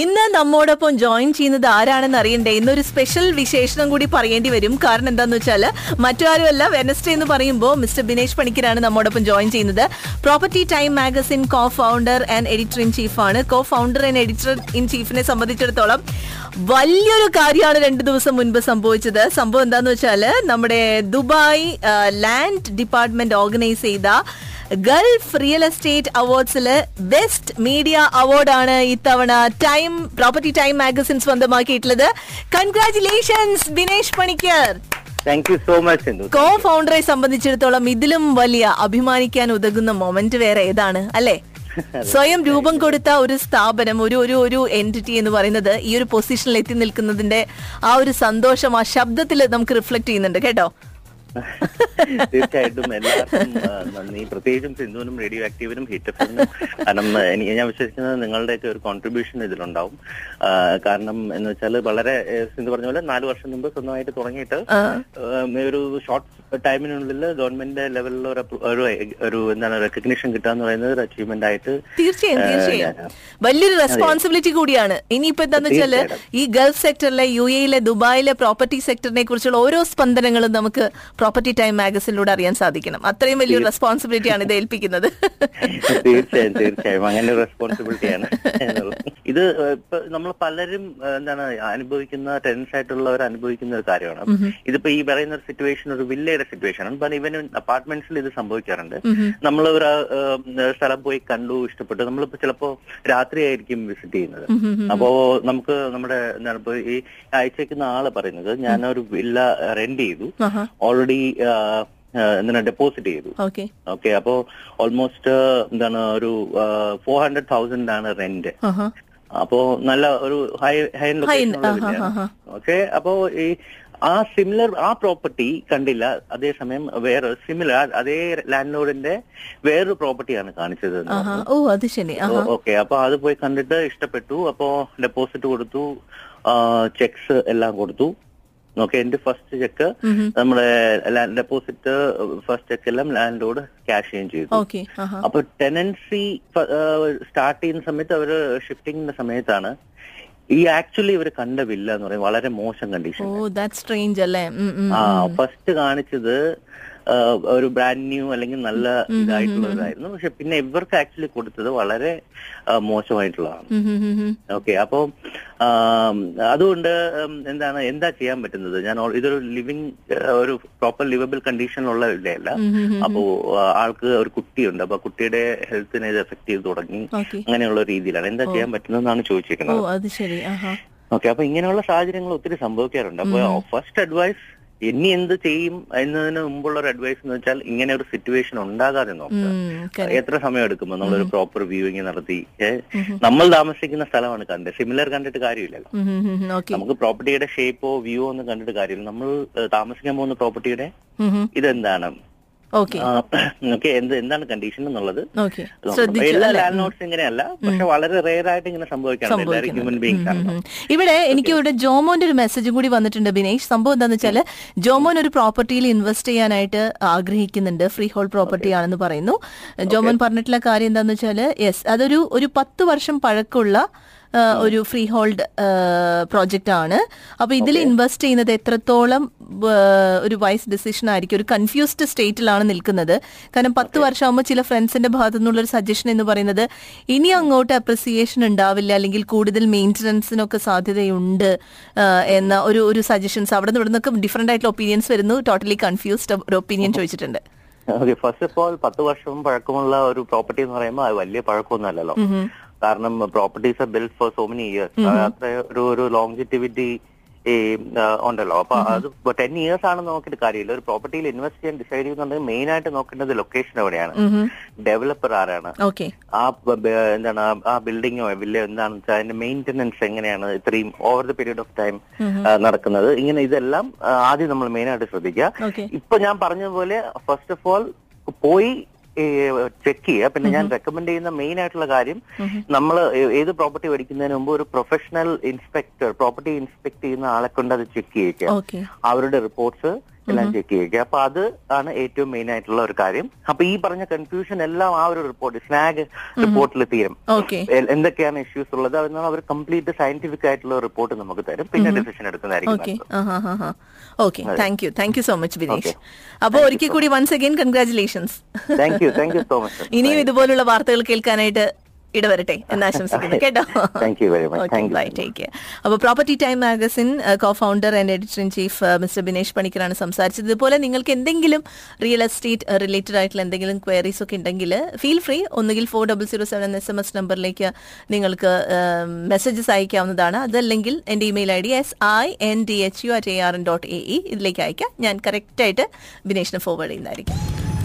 ഇന്ന് നമ്മോടൊപ്പം ജോയിൻ ചെയ്യുന്നത് ആരാണെന്ന് അറിയണ്ടേ? ഇന്നൊരു സ്പെഷ്യൽ വിശേഷണം കൂടി പറയേണ്ടി വരും. കാരണം എന്താന്ന് വെച്ചാൽ മറ്റാരുമല്ല വെനസ്ഡേ എന്ന് പറയുമ്പോൾ മിസ്റ്റർ ബിനേഷ് പണിക്കരാണ് നമ്മോടൊപ്പം ജോയിൻ ചെയ്യുന്നത്. Property time magazine co founder and editor in ചീഫാണ് co founder and editor in ചീഫിനെ സംബന്ധിച്ചിടത്തോളം വലിയൊരു കാര്യമാണ് രണ്ടു ദിവസം മുൻപ് സംഭവിച്ചത്. സംഭവം എന്താന്ന് വെച്ചാൽ നമ്മുടെ ദുബായ് ലാൻഡ് ഡിപ്പാർട്ട്മെന്റ് ഓർഗനൈസ് ചെയ്ത ഗൾഫ് റിയൽ എസ്റ്റേറ്റ് അവാർഡ്സിൽ ബെസ്റ്റ് മീഡിയ അവാർഡാണ് ഇത്തവണ time property time magazine സ്വന്തമാക്കിയിട്ടുള്ളത്. Congratulations Binesh Panicker thank you so much co ഫൗണ്ടറെ സംബന്ധിച്ചിടത്തോളം ഇതിലും വലിയ അഭിമാനിക്കാൻ ഉതകുന്ന മൊമെന്റ് വേറെ ഏതാണ് അല്ലെ? സ്വയം രൂപം കൊടുത്ത ഒരു സ്ഥാപനം ഒരു ഒരു ഒരു എന്റിറ്റി എന്ന് പറയുന്നത് ഈ ഒരു പൊസിഷനിൽ എത്തി നിൽക്കുന്നതിന്റെ ആ ഒരു സന്തോഷം ആ ശബ്ദത്തിൽ നമുക്ക് റിഫ്ലക്ട് ചെയ്യുന്നുണ്ട് കേട്ടോ? തീർച്ചയായിട്ടും എല്ലാവർക്കും നന്ദി. പ്രത്യേകിച്ചും സിന്ധുവിനും റേഡിയോ ആക്റ്റീവിനും ഹിറ്റ് എഫിനും കാരണം എനിക്ക് ഞാൻ വിശ്വസിക്കുന്നത് നിങ്ങളുടെയൊക്കെ ഒരു കോൺട്രിബ്യൂഷൻ ഇതിലുണ്ടാവും. കാരണം എന്ന് വെച്ചാൽ വളരെ സിന്ധു പറഞ്ഞ പോലെ നാല് വർഷം മുമ്പ് സ്വന്തമായിട്ട് തുടങ്ങിയിട്ട് ഒരു ഷോർട്ട് ടൈമിനുള്ളിൽ ഗവൺമെന്റ് ലെവലിൽ ഒരു ഒരു എന്താണ് റെക്കഗ്നിഷൻ കിട്ടുക എന്ന് പറയുന്നത് ഒരു അച്ചീവ്മെന്റ് ആയിട്ട് തീർച്ചയായും തീർച്ചയായും. വലിയൊരു റെസ്പോൺസിബിലിറ്റി കൂടിയാണ്. ഇനിയിപ്പോ എന്താന്ന് വെച്ചാൽ ഈ ഗൾഫ് സെക്ടറിലെ യു എയിലെ ദുബായിലെ പ്രോപ്പർട്ടി സെക്ടറിനെ കുറിച്ചുള്ള ഓരോ സ്പന്ദനങ്ങളും നമുക്ക് പ്രോപ്പർട്ടി ടൈം മാഗസിനിലൂടെ അറിയാൻ സാധിക്കണം. അത്രയും വലിയൊരു റെസ്പോൺസിബിലിറ്റി ആണ് ഇത് ഏൽപ്പിക്കുന്നത്. തീർച്ചയായും തീർച്ചയായും. അങ്ങനെ റെസ്പോൺസിബിലിറ്റിയാണ് ഇത് ഇപ്പൊ നമ്മൾ പലരും എന്താണ് അനുഭവിക്കുന്ന ടെൻസ് ആയിട്ടുള്ളവർ അനുഭവിക്കുന്ന ഒരു കാര്യമാണ്. ഇതിപ്പോ ഈ പറയുന്ന ഒരു സിറ്റുവേഷൻ ഒരു വില്ലയുടെ സിറ്റുവേഷൻ ആണ്. ഇവൻ അപ്പാർട്ട്മെന്റ്സിൽ ഇത് സംഭവിക്കാറുണ്ട്. നമ്മൾ ഒരു സ്ഥലം പോയി കണ്ടു ഇഷ്ടപ്പെട്ടു. നമ്മളിപ്പോ ചിലപ്പോ രാത്രിയായിരിക്കും വിസിറ്റ് ചെയ്യുന്നത്. അപ്പോ നമുക്ക് നമ്മുടെ എന്താണ് ഇപ്പൊ ഈ അയച്ചേക്കുന്ന ആൾ പറയുന്നത് ഞാൻ ഒരു വില്ല റെന്റ് ചെയ്തു. ഓൾറെഡി എന്താണ് ഡെപ്പോസിറ്റ് ചെയ്തു. ഓക്കെ. ഓക്കെ അപ്പോ ഓൾമോസ്റ്റ് എന്താണ് ഒരു ഫോർ ഹൺഡ്രഡ് തൗസൻഡ് ആണ് റെന്റ് അപ്പോ നല്ല ഒരു ഹൈ ഹൈ ഓക്കെ അപ്പോ ഈ ആ സിമിലർ ആ പ്രോപ്പർട്ടി കണ്ടില്ല അതേസമയം വേറെ സിമിലർ അതേ ലാൻഡ് ലോഡിന്റെ വേറൊരു പ്രോപ്പർട്ടിയാണ് കാണിച്ചത് ഓ അത് ശരി. ഓക്കെ അപ്പൊ അത് പോയി കണ്ടിട്ട് ഇഷ്ടപ്പെട്ടു. അപ്പോ ഡെപ്പോസിറ്റ് കൊടുത്തു ചെക്സ് എല്ലാം കൊടുത്തു. ഓക്കെ എന്റെ ഫസ്റ്റ് ചെക്ക് നമ്മുടെ ലാൻഡ് ഡെപ്പോസിറ്റ് ഫസ്റ്റ് ചെക്ക് എല്ലാം ലാൻഡ് ലോഡ് ക്യാഷ് ചെയ്യും ചെയ്തു അപ്പൊ ടെനൻസി സ്റ്റാർട്ട് ചെയ്യുന്ന സമയത്ത് അവർ ഷിഫ്റ്റിംഗിന്റെ സമയത്താണ്. ഈ ആക്ച്വലി ഇവർ കണ്ട വില്ല എന്ന് പറയും വളരെ മോശം കണ്ടീഷൻ ഫസ്റ്റ് കാണിച്ചത് ഒരു ബ്രാൻഡ് ന്യൂ അല്ലെങ്കിൽ നല്ല ഇതായിട്ടുള്ളതായിരുന്നു. പക്ഷെ പിന്നെ ഇവർക്ക് ആക്ച്വലി കൊടുത്തത് വളരെ മോശമായിട്ടുള്ളതാണ്. ഓക്കെ അപ്പോ അതുകൊണ്ട് എന്താണ് എന്താ ചെയ്യാൻ പറ്റുന്നത്? ഞാൻ ഇതൊരു ലിവിങ് ഒരു പ്രോപ്പർ ലിവബിൾ കണ്ടീഷനിലുള്ള ഇല്ലയല്ല അപ്പോ ആൾക്ക് ഒരു കുട്ടിയുണ്ട്. അപ്പൊ കുട്ടിയുടെ ഹെൽത്തിനെ ഇത് എഫക്ട് ചെയ്ത് തുടങ്ങി. അങ്ങനെയുള്ള രീതിയിലാണ്. എന്താ ചെയ്യാൻ പറ്റുന്നതെന്നാണ് ചോദിച്ചിരിക്കുന്നത്. ഓക്കെ അപ്പൊ ഇങ്ങനെയുള്ള സാഹചര്യങ്ങൾ ഒത്തിരി സംഭവിക്കാറുണ്ട്. അപ്പൊ ഫസ്റ്റ് അഡ്വൈസ് ഇനി എന്ത് ചെയ്യും എന്നതിന് മുമ്പുള്ള ഒരു അഡ്വൈസ് എന്ന് വെച്ചാൽ ഇങ്ങനെ ഒരു സിറ്റുവേഷൻ ഉണ്ടാകാതെ നോക്കുക. എത്ര സമയം എടുക്കുമ്പോൾ നമ്മളൊരു പ്രോപ്പർ വ്യൂവിങ് നടത്തി നമ്മൾ താമസിക്കുന്ന സ്ഥലമാണ് കണ്ടത് സിമിലർ കണ്ടിട്ട് കാര്യമില്ലല്ലോ. നമുക്ക് പ്രോപ്പർട്ടിയുടെ ഷേപ്പോ വ്യൂവോ ഒന്നും കണ്ടിട്ട് കാര്യമില്ല. നമ്മൾ താമസിക്കാൻ പോകുന്ന പ്രോപ്പർട്ടിയുടെ. ഇതെന്താണ്? ഓക്കെ എന്ത് എന്താണ് കണ്ടീഷൻ എന്നുള്ളത്? എല്ലാ ലാൻഡ് നോട്ട്സ് ഇങ്ങനെയല്ല പക്ഷെ വളരെ റെയർ ആയിട്ട് ഇങ്ങനെ സംഭവിക്കാറുണ്ട് എല്ലാവരും ഹ്യൂമൻ ബീങ്സ് ആണ്. ഇവിടെ എനിക്ക് ഇവിടെ ജോമോന്റെ ഒരു മെസ്സേജും കൂടി വന്നിട്ടുണ്ട് ബിനേഷ് സംഭവം എന്താന്ന് വെച്ചാൽ ജോമോൻ ഒരു പ്രോപ്പർട്ടിയിൽ ഇൻവെസ്റ്റ് ചെയ്യാനായിട്ട് ആഗ്രഹിക്കുന്നുണ്ട്. ഫ്രീ ഹോൾഡ് പ്രോപ്പർട്ടി ആണെന്ന് പറയുന്നു. ജോമോൻ പറഞ്ഞിട്ടുള്ള കാര്യം എന്താന്ന് വെച്ചാൽ യെസ് അതൊരു ഒരു പത്ത് വർഷം പഴക്കമുള്ള ഒരു ഫ്രീ ഹോൾഡ് പ്രോജക്റ്റ് ആണ് അപ്പൊ ഇതിൽ ഇൻവെസ്റ്റ് ചെയ്യുന്നത് എത്രത്തോളം ഒരു വൈസ് ഡിസിഷൻ ആയിരിക്കും ഒരു കൺഫ്യൂസ്ഡ് സ്റ്റേറ്റിലാണ് നിൽക്കുന്നത്. കാരണം പത്ത് വർഷമാകുമ്പോൾ ചില ഫ്രണ്ട്സിന്റെ ഭാഗത്തു നിന്നുള്ള ഒരു സജഷൻ എന്ന് പറയുന്നത് ഇനി അങ്ങോട്ട് അപ്രിസിയേഷൻ ഉണ്ടാവില്ല അല്ലെങ്കിൽ കൂടുതൽ മെയിന്റനൻസിനൊക്കെ സാധ്യതയുണ്ട് എന്ന ഒരു ഒരു സജഷൻസ്. അവിടെ നിന്ന് ഇവിടെ നിന്നൊക്കെ ഡിഫറെന്റ് ആയിട്ടുള്ള ഒപ്പീനിയൻസ് വരുന്നു. ടോട്ടലി കൺഫ്യൂസ്ഡ് ഒരു ഒപ്പീനിയൻ ചോദിച്ചിട്ടുണ്ട്. ഓക്കെ ഫസ്റ്റ് ഓഫ് ഓൾ പത്ത് വർഷം പഴക്കമുള്ള ഒരു പ്രോപ്പർട്ടി എന്ന് പറയുമ്പോൾ അത് വലിയ പഴക്കമൊന്നും അല്ലല്ലോ കാരണം properties are build for so many years അത്ര ഒരു ഒരു ലോങ്ജിറ്റിവിറ്റി ഉണ്ടല്ലോ. അപ്പൊ അത് ടെൻ ഇയേഴ്സ് ആണ് നോക്കിയിട്ട് കാര്യമില്ല. ഒരു പ്രോപ്പർട്ടിയിൽ ഇൻവെസ്റ്റ് ചെയ്യാൻ ഡിസൈഡ് ചെയ്യുന്നുണ്ടെങ്കിൽ മെയിൻ ആയിട്ട് നോക്കേണ്ടത് ലൊക്കേഷൻ എവിടെയാണ്? ഡെവലപ്പർ ആരാണ്? ഓക്കെ ആ എന്താണ് ആ- ആ ബിൽഡിങ്ങോ വില്ല എന്താണെന്ന് വെച്ചാൽ അതിന്റെ മെയിന്റനൻസ് എങ്ങനെയാണ്? ഇത്രയും over the period of time നടക്കുന്നത്. ഇങ്ങനെ ഇതെല്ലാം ആദ്യം നമ്മൾ മെയിൻ ആയിട്ട് ശ്രദ്ധിക്കുക. ഇപ്പൊ ഞാൻ പറഞ്ഞതുപോലെ ഫസ്റ്റ് ഓഫ് ഓൾ പോയി ചെക്ക് ചെയ്യുക. പിന്നെ ഞാൻ റെക്കമെൻഡ് ചെയ്യുന്ന മെയിൻ ആയിട്ടുള്ള കാര്യം നമ്മൾ ഏത് പ്രോപ്പർട്ടി മേടിക്കുന്നതിന് മുമ്പ് ഒരു പ്രൊഫഷണൽ ഇൻസ്പെക്ടർ പ്രോപ്പർട്ടി ഇൻസ്പെക്ട് ചെയ്യുന്ന ആളെ കൊണ്ട് അത് ചെക്ക് ചെയ്യിക്കുക അവരുടെ റിപ്പോർട്ട്സ് എല്ലാം ചെക്ക് ചെയ്യുക അപ്പൊ അത് ആണ് ഏറ്റവും മെയിൻ ആയിട്ടുള്ള ഒരു കാര്യം. അപ്പൊ ഈ പറഞ്ഞ കൺഫ്യൂഷൻ എല്ലാം ആ ഒരു റിപ്പോർട്ട് സ്നാഗ് റിപ്പോർട്ടിൽ തീരും. എന്തൊക്കെയാണ് ഇഷ്യൂസ് ഉള്ളത്? അതെന്ന് അവർ കംപ്ലീറ്റ് സയന്റിഫിക് ആയിട്ടുള്ള റിപ്പോർട്ട് നമുക്ക് തരും. പിന്നെ ഡിസിഷൻ എടുക്കുന്നതായിരിക്കും okay thank you thank you so much Binesh അപ്പോൾ ഒരിക്കൽ കൂടി once again congratulations thank you thank you so much ഇനിയും ഇതുപോലുള്ള വാർത്തകൾ കേൾക്കാനായിട്ട് ഇടവരട്ടെ എന്ന് ആശംസിക്കുന്നു. കേട്ടോ? Bye. Take care. അപ്പോൾ property time magazine co founder and editor in chief mister Binesh പണിക്കറാണ് സംസാരിച്ചത്. ഇതുപോലെ നിങ്ങൾക്ക് എന്തെങ്കിലും റിയൽ എസ്റ്റേറ്റ് റിലേറ്റഡ് ആയിട്ടുള്ള എന്തെങ്കിലും ക്വയറീസ് ഒക്കെ ഉണ്ടെങ്കിൽ ഫീൽ ഫ്രീ ഒന്നുകിൽ four double zero seven S M S നമ്പറിലേക്ക് നിങ്ങൾക്ക് മെസ്സേജസ് അയക്കാവുന്നതാണ്. അതല്ലെങ്കിൽ എന്റെ email I D S I N D H U at A R N dot A E ഇതിലേക്ക് അയക്കാം. ഞാൻ കറക്റ്റായിട്ട് ബിനേഷിന് ഫോർവേഡ് ചെയ്യുന്നതായിരിക്കും.